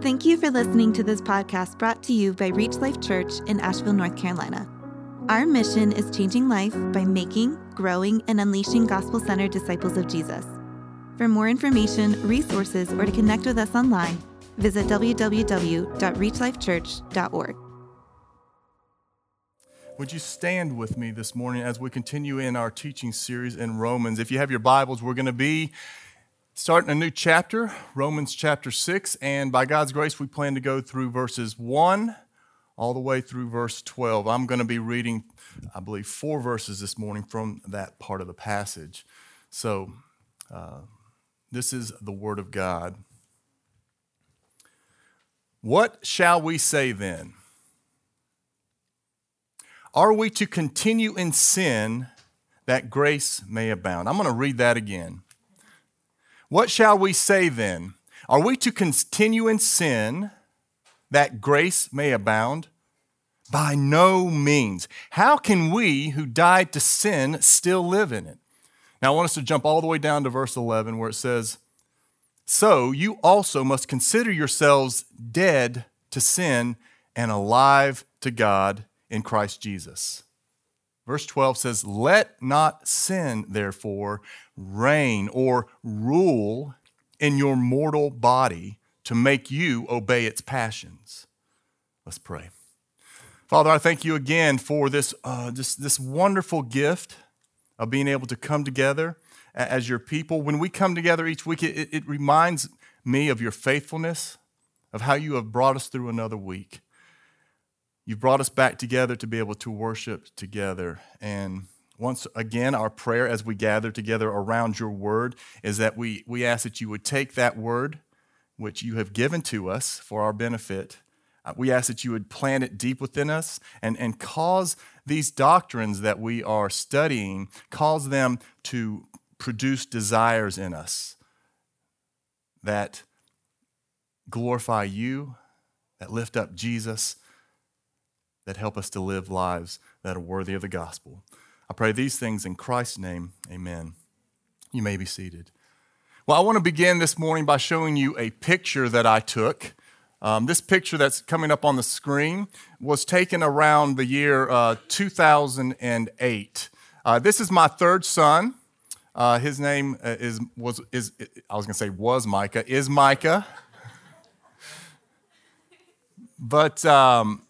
Thank you for listening to this podcast brought to you by Reach Life Church in Asheville, North Carolina. Our mission is changing life by making, growing, and unleashing gospel centered disciples of Jesus. For more information, resources, or to connect with us online, visit www.reachlifechurch.org. Would you stand with me this morning as we continue in our teaching series in Romans? If you have your Bibles, we're going to be starting a new chapter, Romans chapter 6, and by God's grace, we plan to go through verses 1 all the way through verse 12. I'm going to be reading, I believe, four verses this morning from that part of the passage. So, uh, this is the Word of God. What shall we say then? Are we to continue in sin that grace may abound? I'm going to read that again. What shall we say then? Are we to continue in sin that grace may abound? By no means. How can we who died to sin still live in it? Now, I want us to jump all the way down to verse 11 where it says, So you also must consider yourselves dead to sin and alive to God in Christ Jesus. Verse 12 says, Let not sin, therefore, reign or rule in your mortal body to make you obey its passions. Let's pray. Father, I thank you again for this, uh, just this wonderful gift of being able to come together as your people. When we come together each week, it, it reminds me of your faithfulness, of how you have brought us through another week. You've brought us back together to be able to worship together. And once again, our prayer as we gather together around your word is that we, we ask that you would take that word, which you have given to us for our benefit. Uh, we ask that you would plant it deep within us and, and cause these doctrines that we are studying, cause them to produce desires in us that glorify you, that lift up Jesus that help us to live lives that are worthy of the gospel. I pray these things in Christ's name. Amen. You may be seated. Well, I want to begin this morning by showing you a picture that I took. Um, this picture that's coming up on the screen was taken around the year uh, 2008. Uh, this is my third son. Uh, his name uh, is was is I was going to say was Micah is Micah, but um,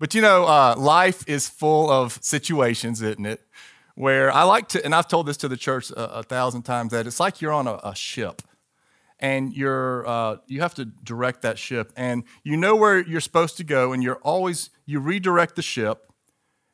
but you know, uh, life is full of situations, isn't it? Where I like to, and I've told this to the church a, a thousand times, that it's like you're on a, a ship and you're uh, you have to direct that ship and you know where you're supposed to go and you're always you redirect the ship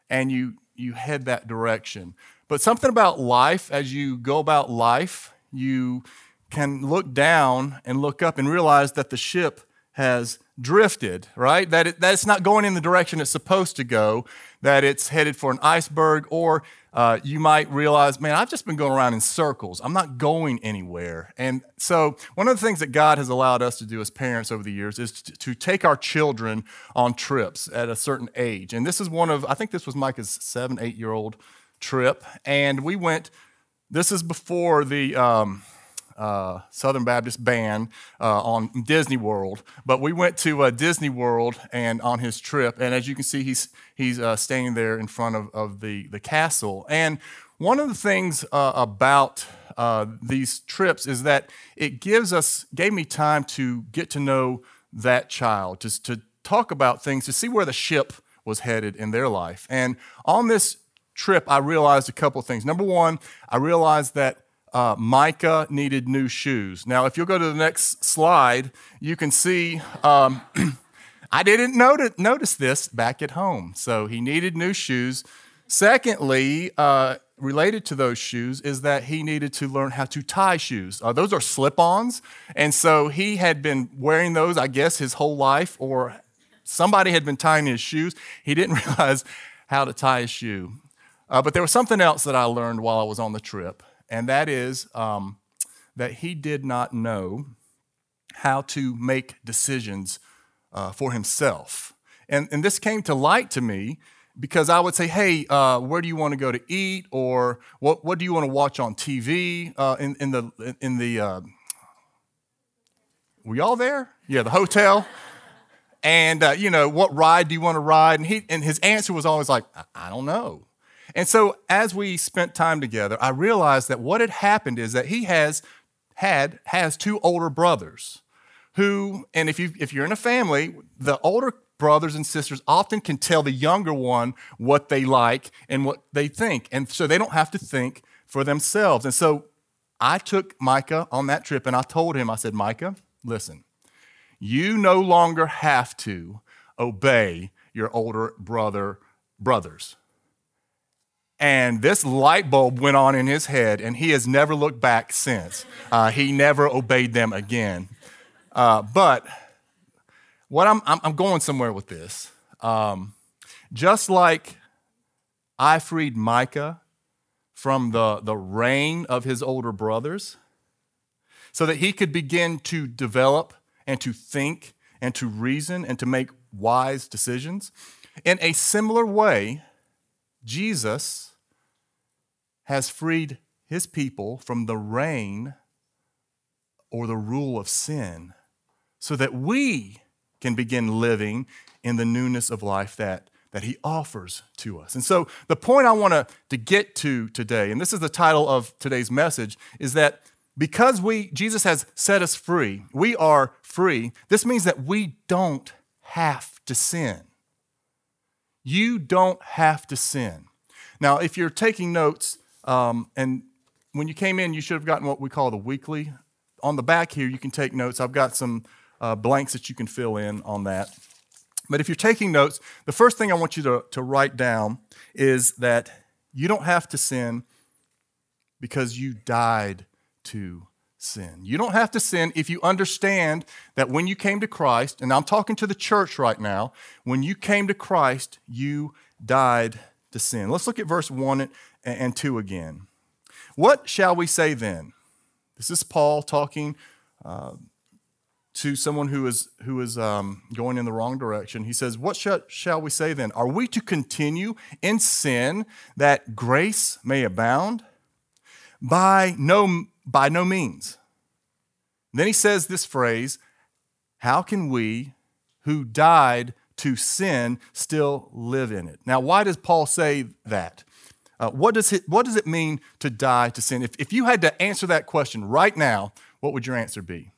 and you you head that direction but something about life as you go about life you can look down and look up and realize that the ship has drifted, right? That, it, that it's not going in the direction it's supposed to go, that it's headed for an iceberg, or uh, you might realize, man, I've just been going around in circles. I'm not going anywhere. And so, one of the things that God has allowed us to do as parents over the years is to, to take our children on trips at a certain age. And this is one of, I think this was Micah's seven, eight year old trip. And we went, this is before the, um, uh, Southern Baptist band uh, on Disney World. But we went to uh, Disney World and on his trip, and as you can see, he's he's uh, standing there in front of, of the the castle. And one of the things uh, about uh, these trips is that it gives us gave me time to get to know that child, to to talk about things, to see where the ship was headed in their life. And on this trip, I realized a couple of things. Number one, I realized that uh, Micah needed new shoes. Now, if you'll go to the next slide, you can see um, I didn't notice, this back at home. So he needed new shoes. Secondly, uh, related to those shoes is that he needed to learn how to tie shoes. Uh, those are slip ons. And so he had been wearing those, I guess, his whole life, or somebody had been tying his shoes. He didn't realize how to tie a shoe. Uh, but there was something else that I learned while I was on the trip and that is um, that he did not know how to make decisions uh, for himself. And, and this came to light to me because I would say, hey, uh, where do you want to go to eat? Or what, what do you want to watch on TV uh, in, in the, in the uh, were y'all there? Yeah, the hotel. and, uh, you know, what ride do you want to ride? And, he, and his answer was always like, I, I don't know. And so as we spent time together, I realized that what had happened is that he has had has two older brothers who, and if you if you're in a family, the older brothers and sisters often can tell the younger one what they like and what they think. And so they don't have to think for themselves. And so I took Micah on that trip and I told him, I said, Micah, listen, you no longer have to obey your older brother brothers. And this light bulb went on in his head, and he has never looked back since. Uh, he never obeyed them again. Uh, but what I'm, I'm, going somewhere with this. Um, just like I freed Micah from the, the reign of his older brothers, so that he could begin to develop and to think and to reason and to make wise decisions. In a similar way, Jesus has freed his people from the reign or the rule of sin so that we can begin living in the newness of life that, that he offers to us. And so the point I want to, to get to today, and this is the title of today's message, is that because we Jesus has set us free, we are free. This means that we don't have to sin. You don't have to sin. Now, if you're taking notes, um, and when you came in, you should have gotten what we call the weekly. On the back here, you can take notes. I've got some uh, blanks that you can fill in on that. But if you're taking notes, the first thing I want you to, to write down is that you don't have to sin because you died to sin. You don't have to sin if you understand that when you came to Christ, and I'm talking to the church right now, when you came to Christ, you died to sin. Let's look at verse 1 and 2 again. What shall we say then? This is Paul talking uh, to someone who is, who is um, going in the wrong direction. He says, What shall, shall we say then? Are we to continue in sin that grace may abound? By no, by no means. Then he says this phrase How can we who died to sin still live in it? Now, why does Paul say that? Uh, what, does it, what does it mean to die to sin? If, if you had to answer that question right now, what would your answer be?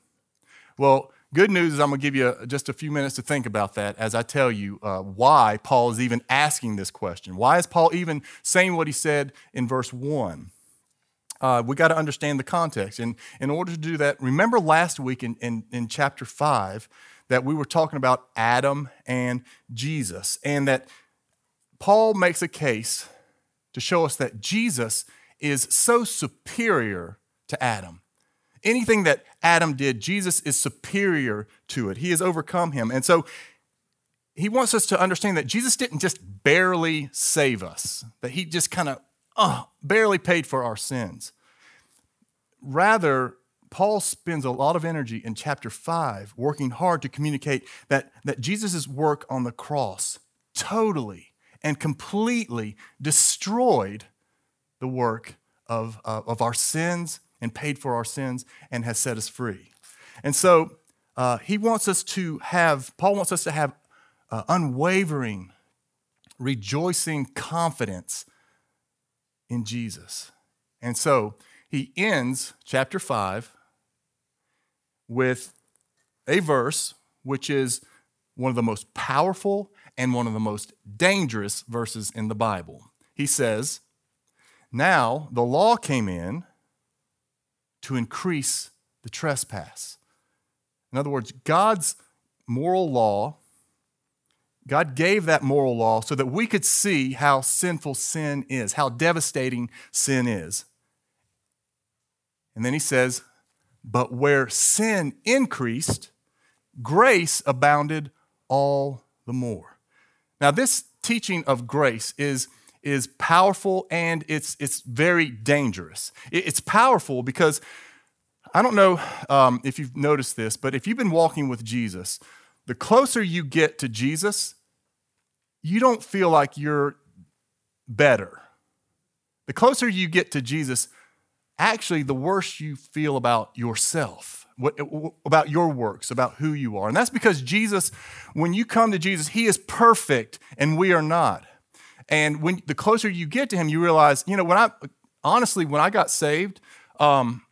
Well, good news is I'm going to give you a, just a few minutes to think about that as I tell you uh, why Paul is even asking this question. Why is Paul even saying what he said in verse 1? Uh, we got to understand the context. And in order to do that, remember last week in, in, in chapter 5 that we were talking about Adam and Jesus, and that Paul makes a case to show us that Jesus is so superior to Adam. Anything that Adam did, Jesus is superior to it. He has overcome him. And so he wants us to understand that Jesus didn't just barely save us, that he just kind of uh, barely paid for our sins. Rather, Paul spends a lot of energy in chapter 5 working hard to communicate that, that Jesus' work on the cross totally and completely destroyed the work of, uh, of our sins and paid for our sins and has set us free. And so uh, he wants us to have, Paul wants us to have uh, unwavering, rejoicing confidence in Jesus. And so he ends chapter 5 with a verse which is one of the most powerful and one of the most dangerous verses in the Bible. He says, Now the law came in to increase the trespass. In other words, God's moral law, God gave that moral law so that we could see how sinful sin is, how devastating sin is. And then he says, But where sin increased, grace abounded all the more. Now, this teaching of grace is, is powerful and it's, it's very dangerous. It's powerful because I don't know um, if you've noticed this, but if you've been walking with Jesus, the closer you get to Jesus, you don't feel like you're better. The closer you get to Jesus, actually, the worse you feel about yourself, what, about your works, about who you are. And that's because Jesus, when you come to Jesus, He is perfect and we are not. And when the closer you get to Him, you realize, you know, when I honestly, when I got saved, um,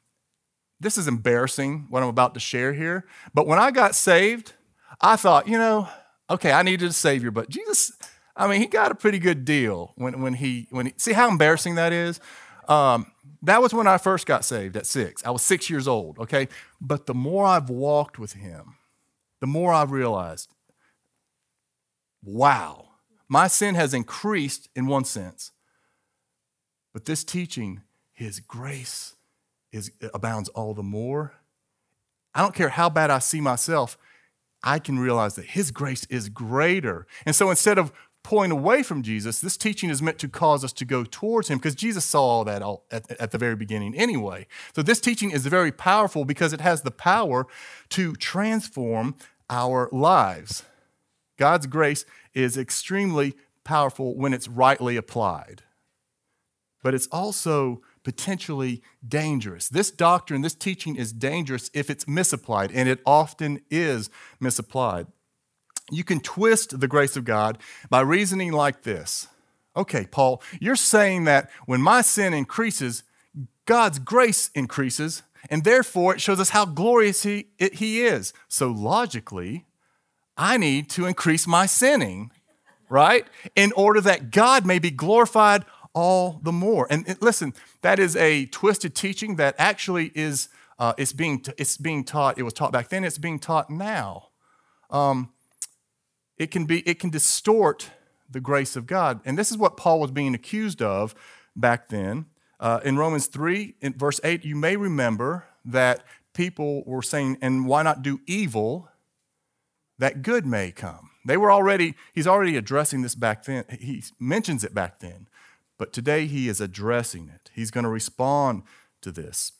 this is embarrassing what I'm about to share here, but when I got saved, I thought, you know, okay, I needed a savior, but Jesus, I mean, he got a pretty good deal when, when he when he see how embarrassing that is. Um, that was when I first got saved at six. I was six years old, okay? But the more I've walked with him, the more I've realized, wow, my sin has increased in one sense. But this teaching, his grace is abounds all the more. I don't care how bad I see myself, I can realize that his grace is greater. And so instead of pulling away from Jesus, this teaching is meant to cause us to go towards him because Jesus saw all that all at, at, the very beginning anyway. So this teaching is very powerful because it has the power to transform our lives. God's grace is extremely powerful when it's rightly applied, but it's also potentially dangerous. This doctrine, this teaching is dangerous if it's misapplied, and it often is misapplied. You can twist the grace of God by reasoning like this Okay, Paul, you're saying that when my sin increases, God's grace increases, and therefore it shows us how glorious he, it, he is. So logically, I need to increase my sinning, right? In order that God may be glorified all the more. And listen, that is a twisted teaching that actually is uh, it's being it's being taught. It was taught back then. It's being taught now. Um, it can be it can distort the grace of God. And this is what Paul was being accused of back then. Uh, in Romans 3, in verse 8, you may remember that people were saying, and why not do evil that good may come? They were already, he's already addressing this back then. He mentions it back then. But today he is addressing it. He's going to respond to this.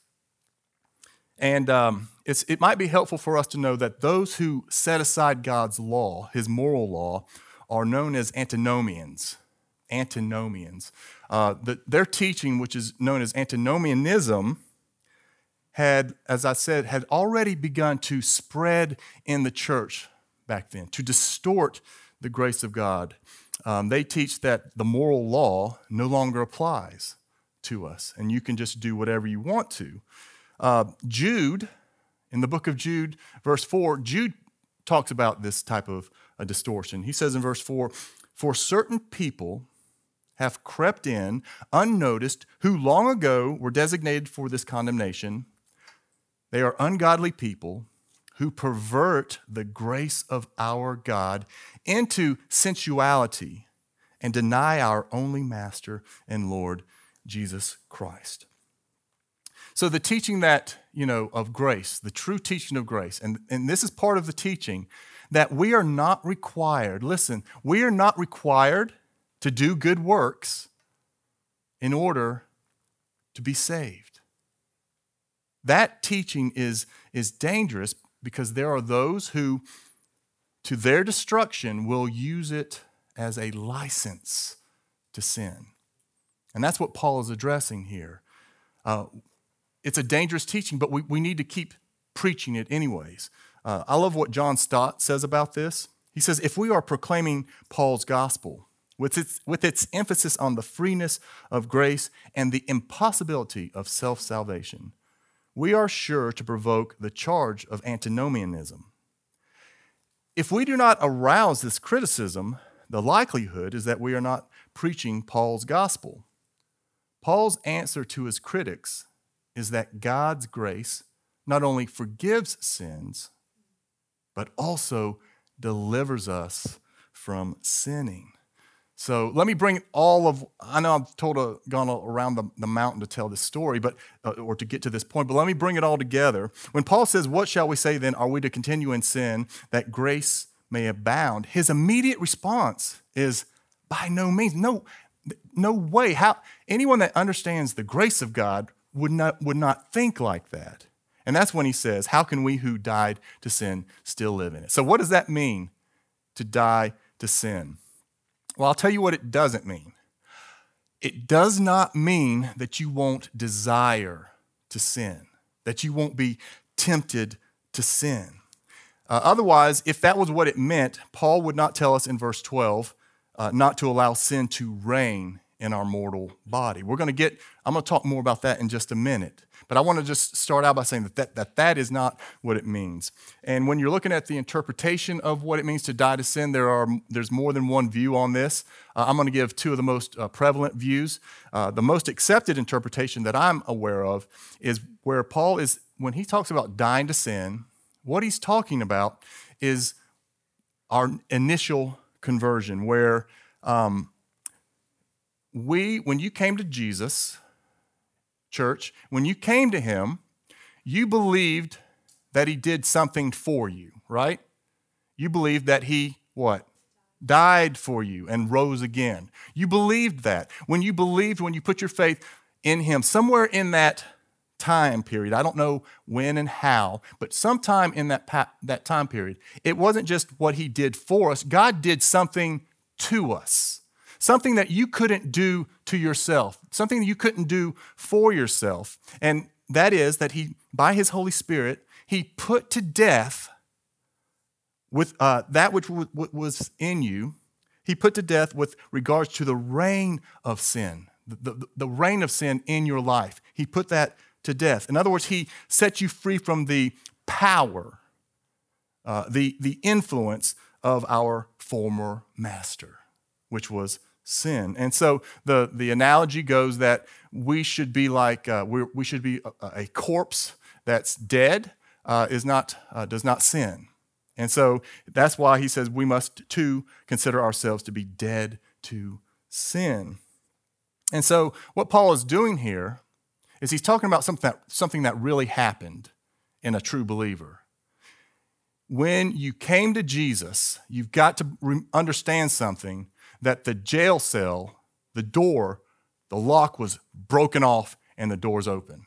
And um, it might be helpful for us to know that those who set aside God's law, his moral law, are known as antinomians. Antinomians. Uh, the, their teaching, which is known as antinomianism, had, as I said, had already begun to spread in the church back then, to distort the grace of God. Um, they teach that the moral law no longer applies to us, and you can just do whatever you want to. Uh, Jude, in the book of Jude, verse 4, Jude talks about this type of a distortion. He says in verse 4 For certain people have crept in unnoticed, who long ago were designated for this condemnation. They are ungodly people who pervert the grace of our God into sensuality and deny our only Master and Lord, Jesus Christ. So the teaching that, you know, of grace, the true teaching of grace, and, and this is part of the teaching that we are not required, listen, we are not required to do good works in order to be saved. That teaching is, is dangerous because there are those who, to their destruction, will use it as a license to sin. And that's what Paul is addressing here. Uh, it's a dangerous teaching, but we, we need to keep preaching it anyways. Uh, I love what John Stott says about this. He says, if we are proclaiming Paul's gospel with its, with its emphasis on the freeness of grace and the impossibility of self salvation, we are sure to provoke the charge of antinomianism. If we do not arouse this criticism, the likelihood is that we are not preaching Paul's gospel. Paul's answer to his critics is that God's grace not only forgives sins, but also delivers us from sinning. So let me bring all of, I know I've told a, gone around the, the mountain to tell this story, but, uh, or to get to this point, but let me bring it all together. When Paul says, What shall we say then? Are we to continue in sin that grace may abound? His immediate response is, By no means. No, no way. How anyone that understands the grace of God would not, would not think like that. And that's when he says, How can we who died to sin still live in it? So, what does that mean to die to sin? Well, I'll tell you what it doesn't mean. It does not mean that you won't desire to sin, that you won't be tempted to sin. Uh, otherwise, if that was what it meant, Paul would not tell us in verse 12 uh, not to allow sin to reign in our mortal body. We're going to get, I'm going to talk more about that in just a minute. But I want to just start out by saying that that, that that is not what it means. And when you're looking at the interpretation of what it means to die to sin, there are, there's more than one view on this. Uh, I'm going to give two of the most uh, prevalent views. Uh, the most accepted interpretation that I'm aware of is where Paul is, when he talks about dying to sin, what he's talking about is our initial conversion, where um, we, when you came to Jesus, church, when you came to him, you believed that he did something for you, right? You believed that he, what? Died for you and rose again. You believed that. When you believed, when you put your faith in him, somewhere in that time period, I don't know when and how, but sometime in that, pa- that time period, it wasn't just what he did for us, God did something to us something that you couldn't do to yourself, something that you couldn't do for yourself. And that is that he, by his Holy Spirit, he put to death with uh, that which w- was in you, he put to death with regards to the reign of sin, the, the, the reign of sin in your life. He put that to death. In other words, he set you free from the power, uh, the, the influence of our former master, which was sin. And so the, the analogy goes that we should be like, uh, we should be a, a, corpse that's dead, uh, is not, uh, does not sin. And so that's why he says we must too consider ourselves to be dead to sin. And so what Paul is doing here is he's talking about something that, something that really happened in a true believer. When you came to Jesus, you've got to understand something that the jail cell, the door, the lock was broken off and the door's open.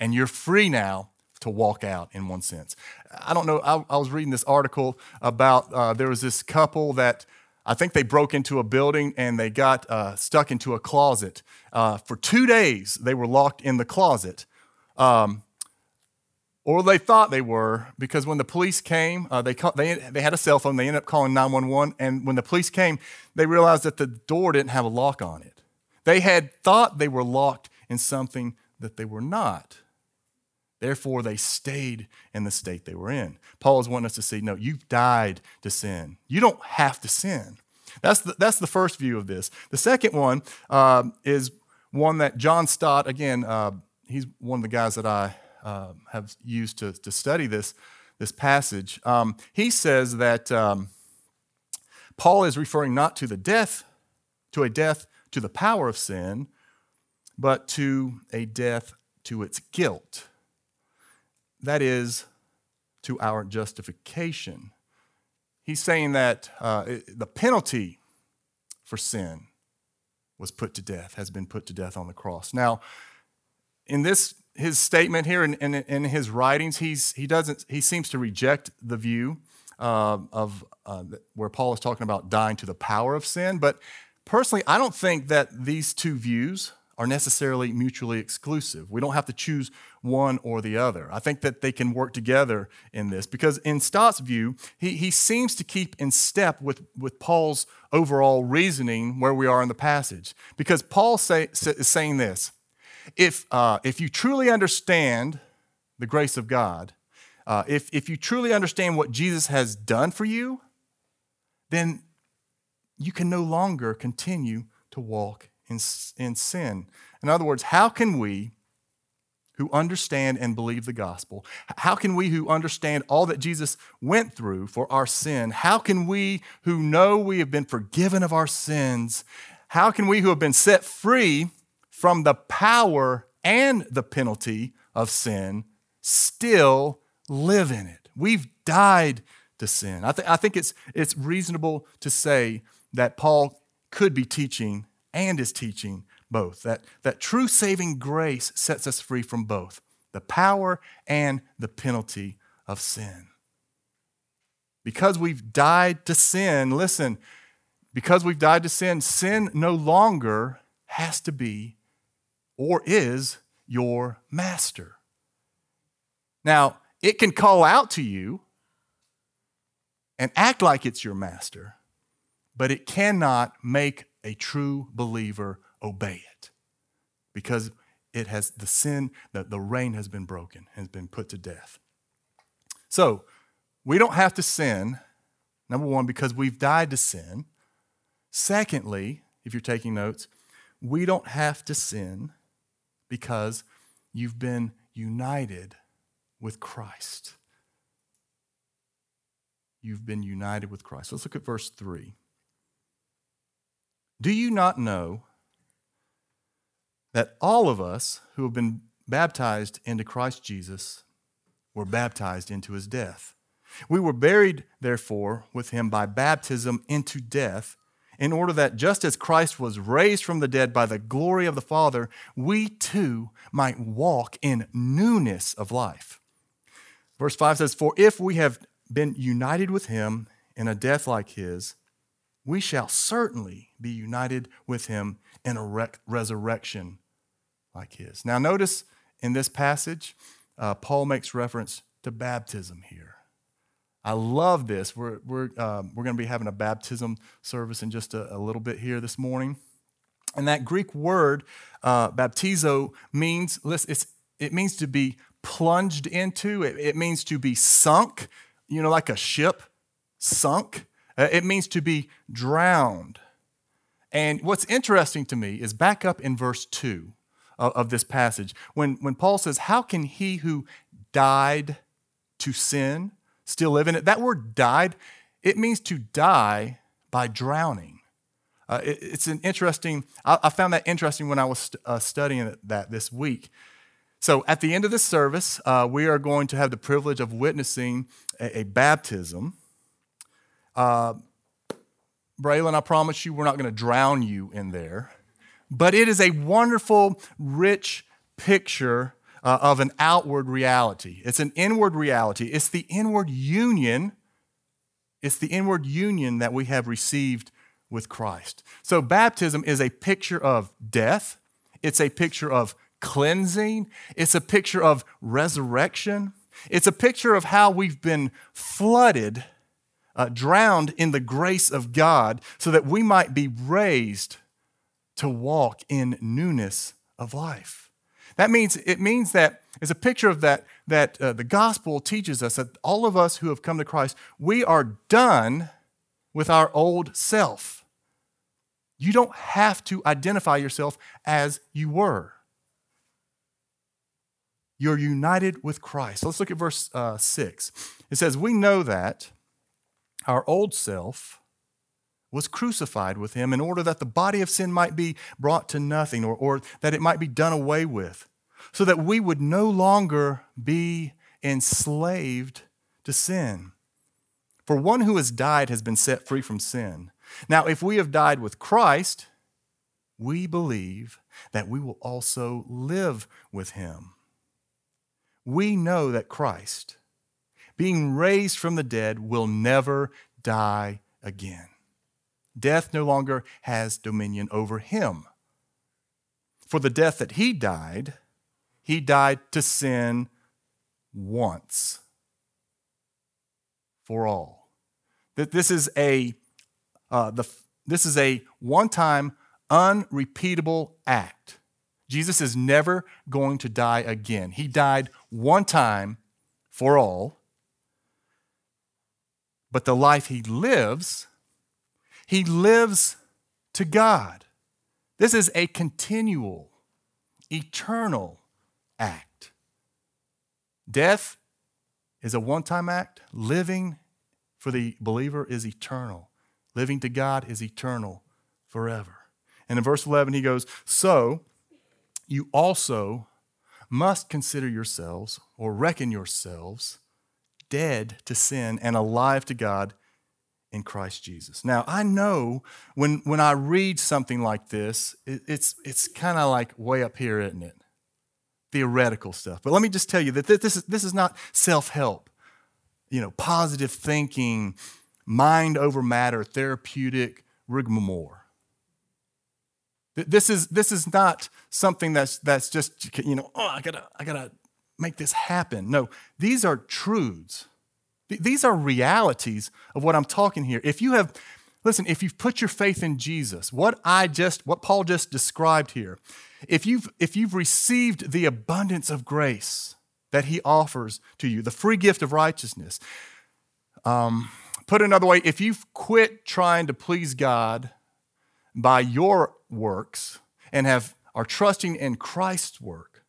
And you're free now to walk out in one sense. I don't know, I, I was reading this article about uh, there was this couple that I think they broke into a building and they got uh, stuck into a closet. Uh, for two days, they were locked in the closet. Um, or they thought they were, because when the police came, uh, they, they, they had a cell phone. They ended up calling 911. And when the police came, they realized that the door didn't have a lock on it. They had thought they were locked in something that they were not. Therefore, they stayed in the state they were in. Paul is wanting us to see no, you've died to sin. You don't have to sin. That's the, that's the first view of this. The second one uh, is one that John Stott, again, uh, he's one of the guys that I uh, have used to, to study this, this passage. Um, he says that um, Paul is referring not to the death, to a death to the power of sin, but to a death to its guilt. That is, to our justification. He's saying that uh, the penalty for sin was put to death, has been put to death on the cross. Now, in this his statement here in, in, in, his writings, he's, he, doesn't, he seems to reject the view uh, of uh, where Paul is talking about dying to the power of sin. But personally, I don't think that these two views are necessarily mutually exclusive. We don't have to choose one or the other. I think that they can work together in this because, in Stott's view, he, he seems to keep in step with, with Paul's overall reasoning where we are in the passage. Because Paul say, is saying this if, uh, if you truly understand the grace of God, uh, if, if you truly understand what Jesus has done for you, then you can no longer continue to walk in, in sin. In other words, how can we who understand and believe the gospel, how can we who understand all that Jesus went through for our sin, how can we who know we have been forgiven of our sins, how can we who have been set free from the power and the penalty of sin still live in it. We've died to sin. I, th- I think it's, it's reasonable to say that Paul could be teaching and is teaching both. That, that true saving grace sets us free from both the power and the penalty of sin. Because we've died to sin, listen, because we've died to sin, sin no longer has to be or is your master. Now, it can call out to you and act like it's your master, but it cannot make a true believer obey it because it has the sin, that the reign has been broken, has been put to death. So, we don't have to sin, number one, because we've died to sin. Secondly, if you're taking notes, we don't have to sin because you've been united with Christ. You've been united with Christ. Let's look at verse 3. Do you not know that all of us who have been baptized into Christ Jesus were baptized into his death? We were buried, therefore, with him by baptism into death, in order that just as Christ was raised from the dead by the glory of the Father, we too might walk in newness of life. Verse 5 says, For if we have been united with him in a death like his, we shall certainly be united with him in a re- resurrection like his. Now, notice in this passage, uh, Paul makes reference to baptism here. I love this. We're, we're, um, we're going to be having a baptism service in just a, a, little bit here this morning. And that Greek word, uh, baptizo, means, it's, it means to be plunged into, it, it means to be sunk, you know, like a ship sunk. Uh, it means to be drowned. And what's interesting to me is back up in verse 2 of, of this passage, when, when Paul says, How can he who died to sin still live in it? That word died, it means to die by drowning. Uh, it, it's an interesting, I, I, found that interesting when I was st- uh, studying that this week. So at the end of this service, uh, we are going to have the privilege of witnessing a, a baptism. Uh, Braylon, I promise you, we're not going to drown you in there. But it is a wonderful, rich picture uh, of an outward reality. It's an inward reality. It's the inward union. It's the inward union that we have received with Christ. So baptism is a picture of death. It's a picture of cleansing. It's a picture of resurrection. It's a picture of how we've been flooded, uh, drowned in the grace of God, so that we might be raised to walk in newness of life. That means it means that it's a picture of that that uh, the gospel teaches us that all of us who have come to Christ, we are done with our old self. You don't have to identify yourself as you were. You're united with Christ. Let's look at verse uh, 6. It says, We know that our old self was crucified with him in order that the body of sin might be brought to nothing or, or that it might be done away with, so that we would no longer be enslaved to sin. For one who has died has been set free from sin. Now, if we have died with Christ, we believe that we will also live with him we know that Christ, being raised from the dead, will never die again. Death no longer has dominion over him. For the death that he died, he died to sin once for all. That this is a uh, the, this is a one-time, unrepeatable act. Jesus is never going to die again. He died one time for all. But the life he lives, he lives to God. This is a continual, eternal act. Death is a one time act. Living for the believer is eternal. Living to God is eternal forever. And in verse 11, he goes, So, you also must consider yourselves or reckon yourselves dead to sin and alive to God in Christ Jesus. Now, I know when, when I read something like this, it, it's, it's kind of like way up here, isn't it? Theoretical stuff. But let me just tell you that this is, this is not self help, you know, positive thinking, mind over matter, therapeutic rigmarole. This is, this is not something that's, that's just, you know, oh, I gotta, I gotta make this happen. No, these are truths. These are realities of what I'm talking here. If you have, listen, if you've put your faith in Jesus, what I just, what Paul just described here, if you've, if you've received the abundance of grace that he offers to you, the free gift of righteousness, um, put another way, if you've quit trying to please God by your works and have are trusting in Christ's work,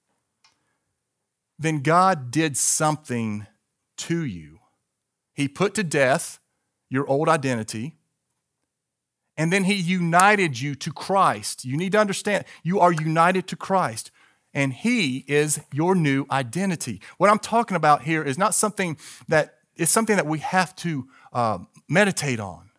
then God did something to you. He put to death your old identity, and then He united you to Christ. You need to understand, you are united to Christ, and He is your new identity. What I'm talking about here is not something that is something that we have to uh, meditate on.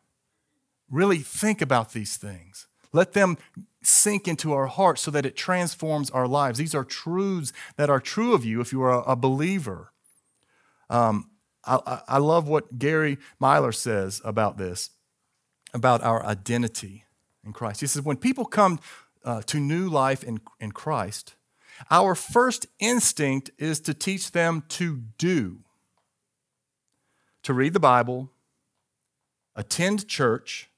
Really think about these things. Let them sink into our hearts so that it transforms our lives. These are truths that are true of you if you are a, believer. Um, I, I love what Gary Myler says about this, about our identity in Christ. He says, when people come uh, to new life in, in Christ, our first instinct is to teach them to do, to read the Bible, attend church,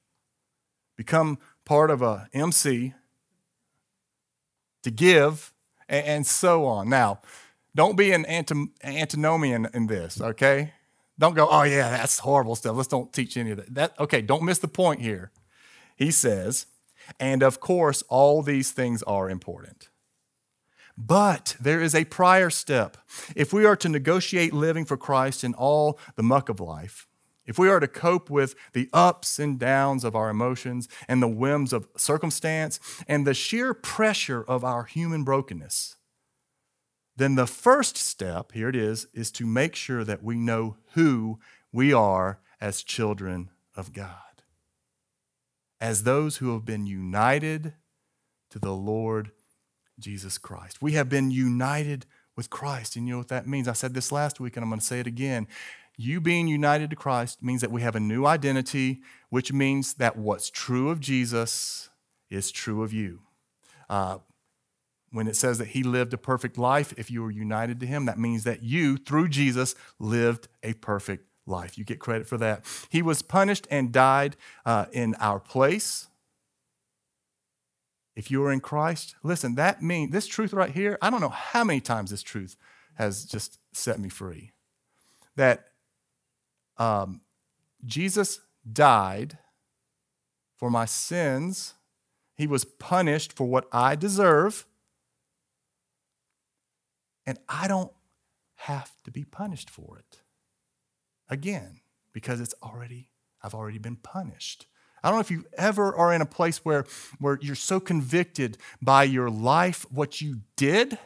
become part of a MC, to give, and, and so on. Now, don't be an antinomian in this, okay? Don't go, oh yeah, that's horrible stuff. Let's don't teach any of that. that. Okay, don't miss the point here. He says, and of course, all these things are important. But there is a prior step. If we are to negotiate living for Christ in all the muck of life, if we are to cope with the ups and downs of our emotions and the whims of circumstance and the sheer pressure of our human brokenness, then the first step, here it is, is to make sure that we know who we are as children of God, as those who have been united to the Lord Jesus Christ. We have been united with Christ. And you know what that means? I said this last week, and I'm going to say it again. You being united to Christ means that we have a new identity, which means that what's true of Jesus is true of you. Uh, when it says that he lived a perfect life, if you were united to him, that means that you, through Jesus, lived a perfect life. You get credit for that. He was punished and died uh, in our place. If you are in Christ, listen, that means this truth right here, I don't know how many times this truth has just set me free. That um, Jesus died for my sins. He was punished for what I deserve. And I don't have to be punished for it. Again, because it's already, I've already been punished. I don't know if you ever are in a place where, where you're so convicted by your life, what you did,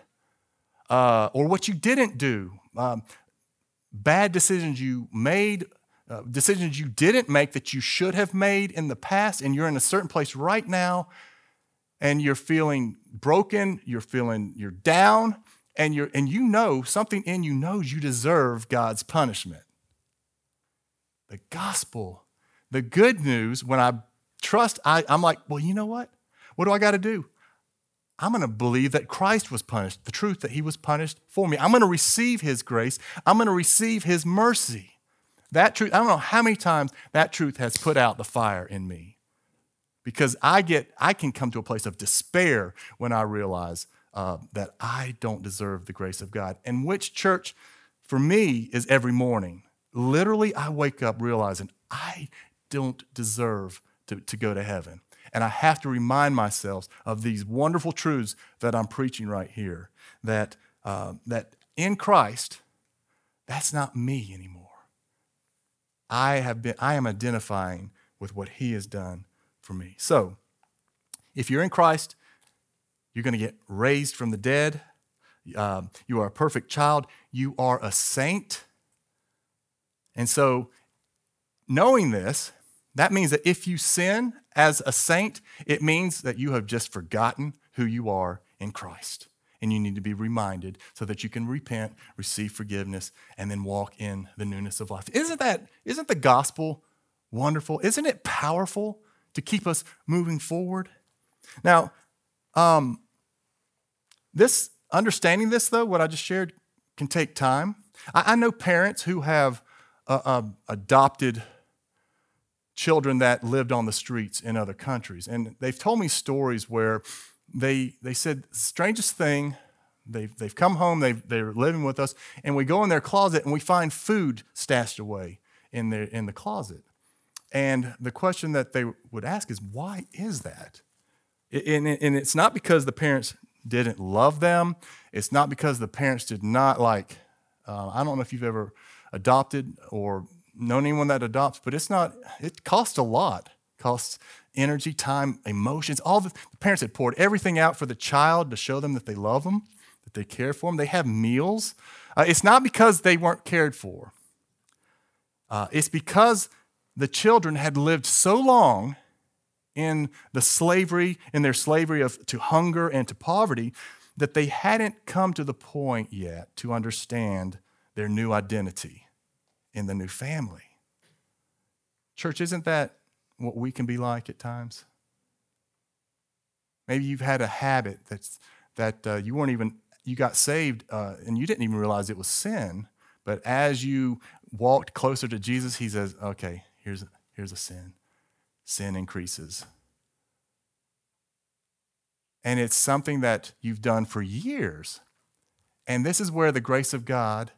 uh, or what you didn't do. Um, bad decisions you made, uh, decisions you didn't make that you should have made in the past, and you're in a certain place right now, and you're feeling broken, you're feeling you're down, and you're and you know something in you knows you deserve God's punishment. The gospel, the good news, when I trust, I, I'm like, well, you know what? What do I got to do? I'm going to believe that Christ was punished, the truth that he was punished for me. I'm going to receive his grace. I'm going to receive his mercy. That truth, I don't know how many times that truth has put out the fire in me. Because I get, I can come to a place of despair when I realize uh, that I don't deserve the grace of God. And which church, for me, is every morning. Literally, I wake up realizing I don't deserve to, to go to heaven. And I have to remind myself of these wonderful truths that I'm preaching right here that, uh, that in Christ, that's not me anymore. I, have been, I am identifying with what He has done for me. So, if you're in Christ, you're going to get raised from the dead. Um, you are a perfect child. You are a saint. And so, knowing this, that means that if you sin as a saint, it means that you have just forgotten who you are in Christ. And you need to be reminded so that you can repent, receive forgiveness, and then walk in the newness of life. Isn't that, isn't the gospel wonderful? Isn't it powerful to keep us moving forward. Now, um, this understanding this though, what I just shared, can take time. I, I know parents who have uh, uh, adopted children that lived on the streets in other countries, and they've told me stories where they they said strangest thing. They've, they've come home, they've, they're living with us, and we go in their closet and we find food stashed away in, their, in the closet. And the question that they would ask is, why is that? And, and it's not because the parents didn't love them. It's not because the parents did not like, uh, I don't know if you've ever adopted or known anyone that adopts, but it's not, it costs a lot. It costs energy, time, emotions. All the, the parents had poured everything out for the child to show them that they love them, that they care for them. They have meals. Uh, it's not because they weren't cared for. Uh, it's because the children had lived so long in the slavery, in their slavery of, to hunger and to poverty, that they hadn't come to the point yet to understand their new identity in the new family. Church, isn't that what we can be like at times? Maybe you've had a habit that's, that uh, you weren't even, you got saved uh, and you didn't even realize it was sin. But as you walked closer to Jesus, he says, okay, here's, here's a sin. Sin increases. And it's something that you've done for years. And this is where the grace of God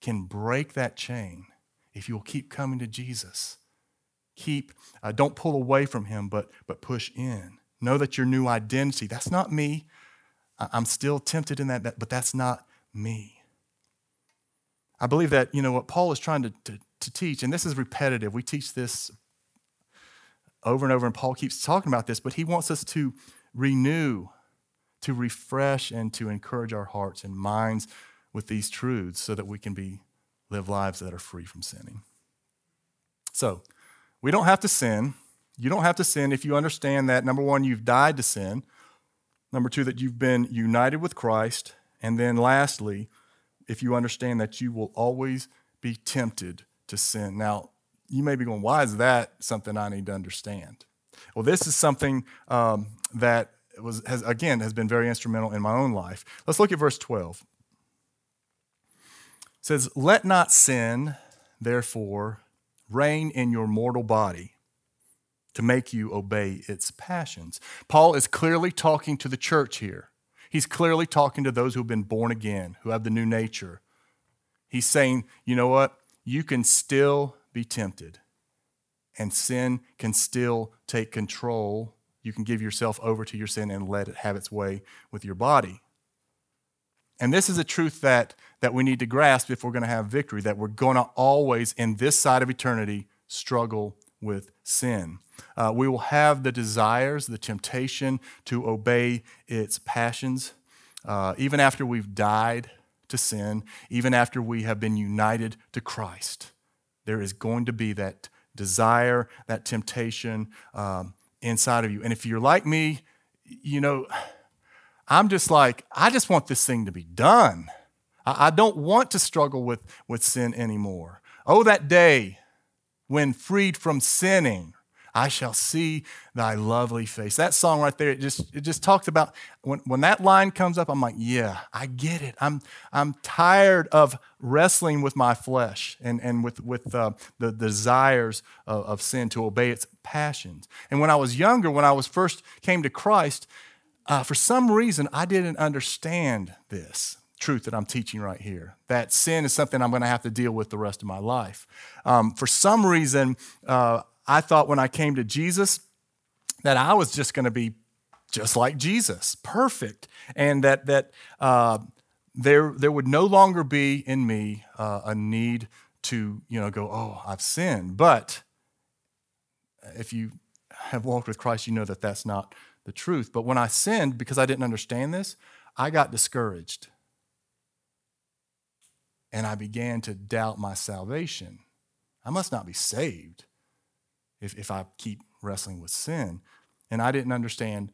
can break that chain if you'll keep coming to Jesus. Keep, uh, don't pull away from him, but, but push in. Know that your new identity, that's not me. I'm still tempted in that, but that's not me. I believe that, you know, what Paul is trying to, to, to teach, and this is repetitive. We teach this over and over, and Paul keeps talking about this, but he wants us to renew, to refresh, and to encourage our hearts and minds with these truths so that we can be live lives that are free from sinning. So, we don't have to sin. You don't have to sin if you understand that number 1 you've died to sin, number 2 that you've been united with Christ, and then lastly, if you understand that you will always be tempted to sin. Now, you may be going, why is that something I need to understand? Well, this is something um, that was, has, again, has been very instrumental in my own life. Let's look at verse 12. It says, Let not sin, therefore, reign in your mortal body to make you obey its passions. Paul is clearly talking to the church here. He's clearly talking to those who have been born again, who have the new nature. He's saying, you know what? You can still be tempted, and sin can still take control. You can give yourself over to your sin and let it have its way with your body. And this is a truth that, that we need to grasp if we're going to have victory, that we're going to always, in this side of eternity, struggle with sin. Uh, we will have the desires, the temptation to obey its passions, uh, even after we've died to sin, even after we have been united to Christ. There is going to be that desire, that temptation um, inside of you. And if you're like me, you know, I'm just like, I just want this thing to be done. I, I don't want to struggle with, with sin anymore. Oh, that day when freed from sinning, I shall see thy lovely face. That song right there, it just, it just talks about when, when that line comes up, I'm like, yeah, I get it. I'm, I'm tired of wrestling with my flesh and, and with, with uh, the desires of, of sin to obey its passions. And when I was younger, when I was first came to Christ, uh, for some reason, I didn't understand this truth that I'm teaching right here that sin is something I'm going to have to deal with the rest of my life. Um, for some reason, uh, I thought when I came to Jesus that I was just going to be just like Jesus, perfect, and that that uh, there there would no longer be in me uh, a need to you know go oh I've sinned. But if you have walked with Christ, you know that that's not the truth. But when I sinned because I didn't understand this, I got discouraged and I began to doubt my salvation. I must not be saved if, if I keep wrestling with sin. And I didn't understand.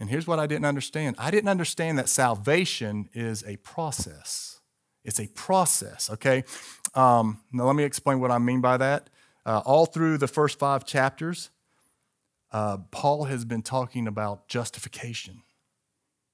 And here's what I didn't understand I didn't understand that salvation is a process. It's a process, okay? Um, now, let me explain what I mean by that. Uh, all through the first five chapters, uh, Paul has been talking about justification,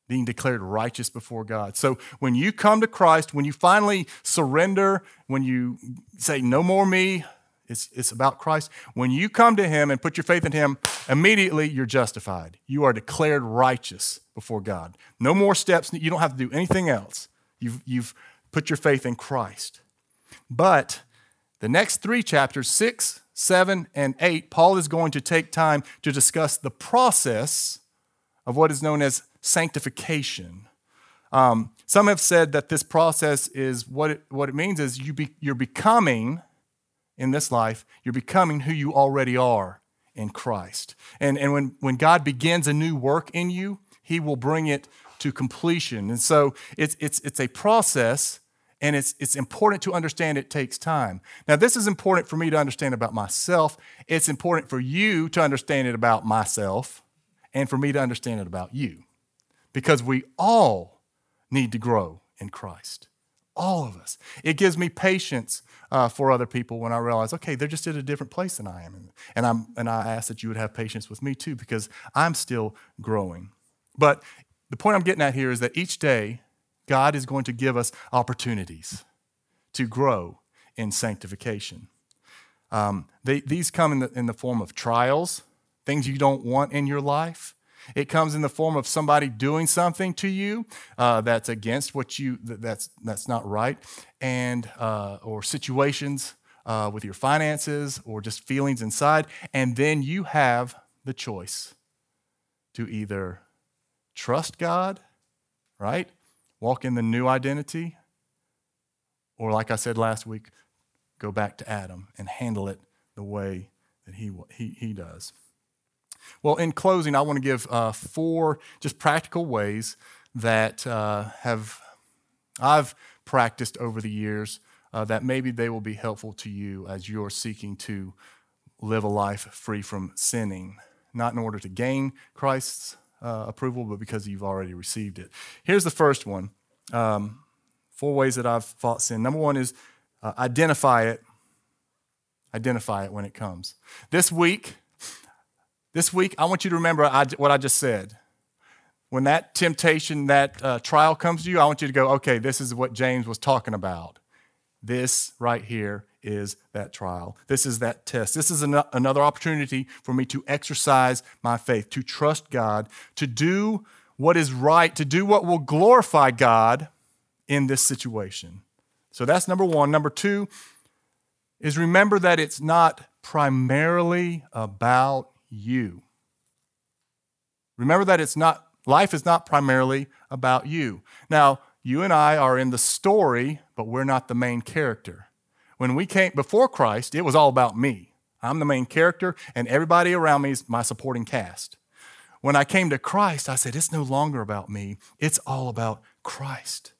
being declared righteous before God. So when you come to Christ, when you finally surrender, when you say, No more me, it's, it's about Christ. When you come to Him and put your faith in Him, immediately you're justified. You are declared righteous before God. No more steps. You don't have to do anything else. You've, you've put your faith in Christ. But the next three chapters, six, seven, and eight, Paul is going to take time to discuss the process of what is known as sanctification. Um, some have said that this process is what it, what it means is you be, you're becoming in this life, you're becoming who you already are in Christ. And, and when, when God begins a new work in you, He will bring it to completion. And so it's, it's, it's a process, and it's, it's important to understand it takes time. Now, this is important for me to understand about myself. It's important for you to understand it about myself, and for me to understand it about you. Because we all need to grow in Christ. All of us. It gives me patience uh, for other people when I realize, okay, they're just at a different place than I am. And, I'm, and I ask that you would have patience with me too, because I'm still growing. But the point I'm getting at here is that each day, God is going to give us opportunities to grow in sanctification. Um, they, these come in the, in the form of trials, things you don't want in your life. It comes in the form of somebody doing something to you uh, that's against what you that's that's not right, and uh, or situations uh, with your finances or just feelings inside, and then you have the choice to either trust God, right, walk in the new identity, or like I said last week, go back to Adam and handle it the way that he, he, he does. Well, in closing, I want to give uh, four just practical ways that uh, have I've practiced over the years uh, that maybe they will be helpful to you as you're seeking to live a life free from sinning, not in order to gain Christ's uh, approval, but because you've already received it. Here's the first one um, four ways that I've fought sin. Number one is uh, identify it. Identify it when it comes. This week, this week, I want you to remember what I just said. When that temptation, that uh, trial comes to you, I want you to go, okay, this is what James was talking about. This right here is that trial. This is that test. This is an- another opportunity for me to exercise my faith, to trust God, to do what is right, to do what will glorify God in this situation. So that's number one. Number two is remember that it's not primarily about you. Remember that it's not, life is not primarily about you. Now, you and I are in the story, but we're not the main character. When we came before Christ, it was all about me. I'm the main character, and everybody around me is my supporting cast. When I came to Christ, I said, It's no longer about me, it's all about Christ.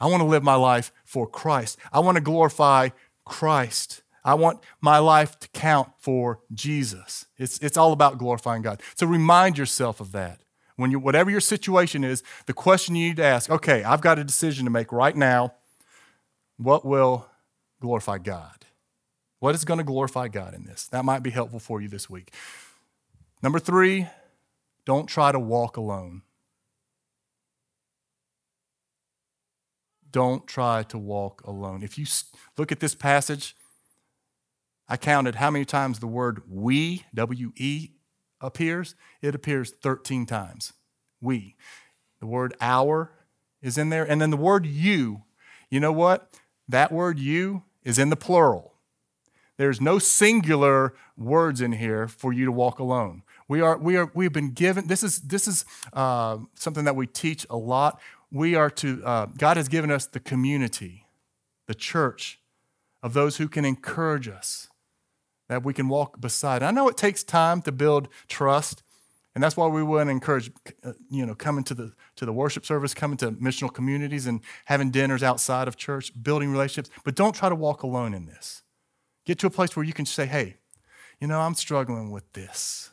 I want to live my life for Christ. I want to glorify Christ. I want my life to count for Jesus. It's, it's all about glorifying God. So remind yourself of that. When you, whatever your situation is, the question you need to ask okay, I've got a decision to make right now. What will glorify God? What is going to glorify God in this? That might be helpful for you this week. Number three, don't try to walk alone. Don't try to walk alone. If you look at this passage, I counted how many times the word we, W E, appears. It appears 13 times. We. The word our is in there. And then the word you. You know what? That word you is in the plural. There's no singular words in here for you to walk alone. We are, we are, we've been given, this is, this is uh, something that we teach a lot. We are to, uh, God has given us the community, the church of those who can encourage us, that we can walk beside. I know it takes time to build trust, and that's why we want to encourage, uh, you know, coming to the to the worship service, coming to missional communities, and having dinners outside of church, building relationships. But don't try to walk alone in this. Get to a place where you can say, "Hey, you know, I'm struggling with this.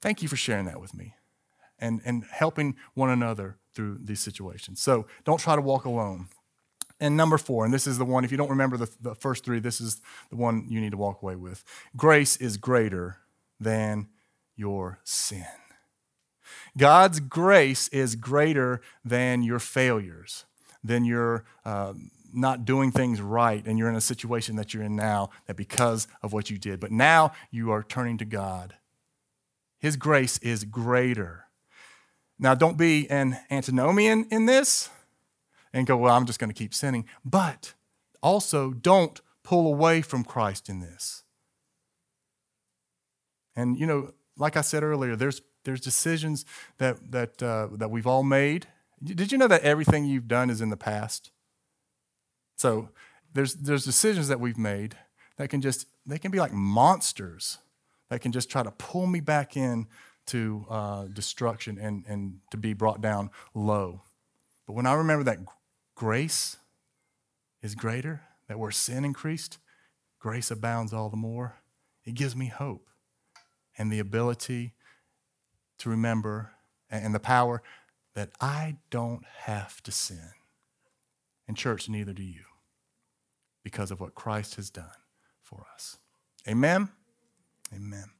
Thank you for sharing that with me, and and helping one another through these situations." So don't try to walk alone. And number four, and this is the one, if you don't remember the, the first three, this is the one you need to walk away with. Grace is greater than your sin. God's grace is greater than your failures, than your uh, not doing things right, and you're in a situation that you're in now that because of what you did. But now you are turning to God. His grace is greater. Now, don't be an antinomian in this and go, well, I'm just going to keep sinning. But also, don't pull away from Christ in this. And, you know, like I said earlier, there's, there's decisions that, that, uh, that we've all made. Did you know that everything you've done is in the past? So there's, there's decisions that we've made that can just, they can be like monsters that can just try to pull me back in to uh, destruction and, and to be brought down low. But when I remember that grace is greater, that where sin increased, grace abounds all the more, it gives me hope and the ability to remember and the power that I don't have to sin. And, church, neither do you, because of what Christ has done for us. Amen. Amen.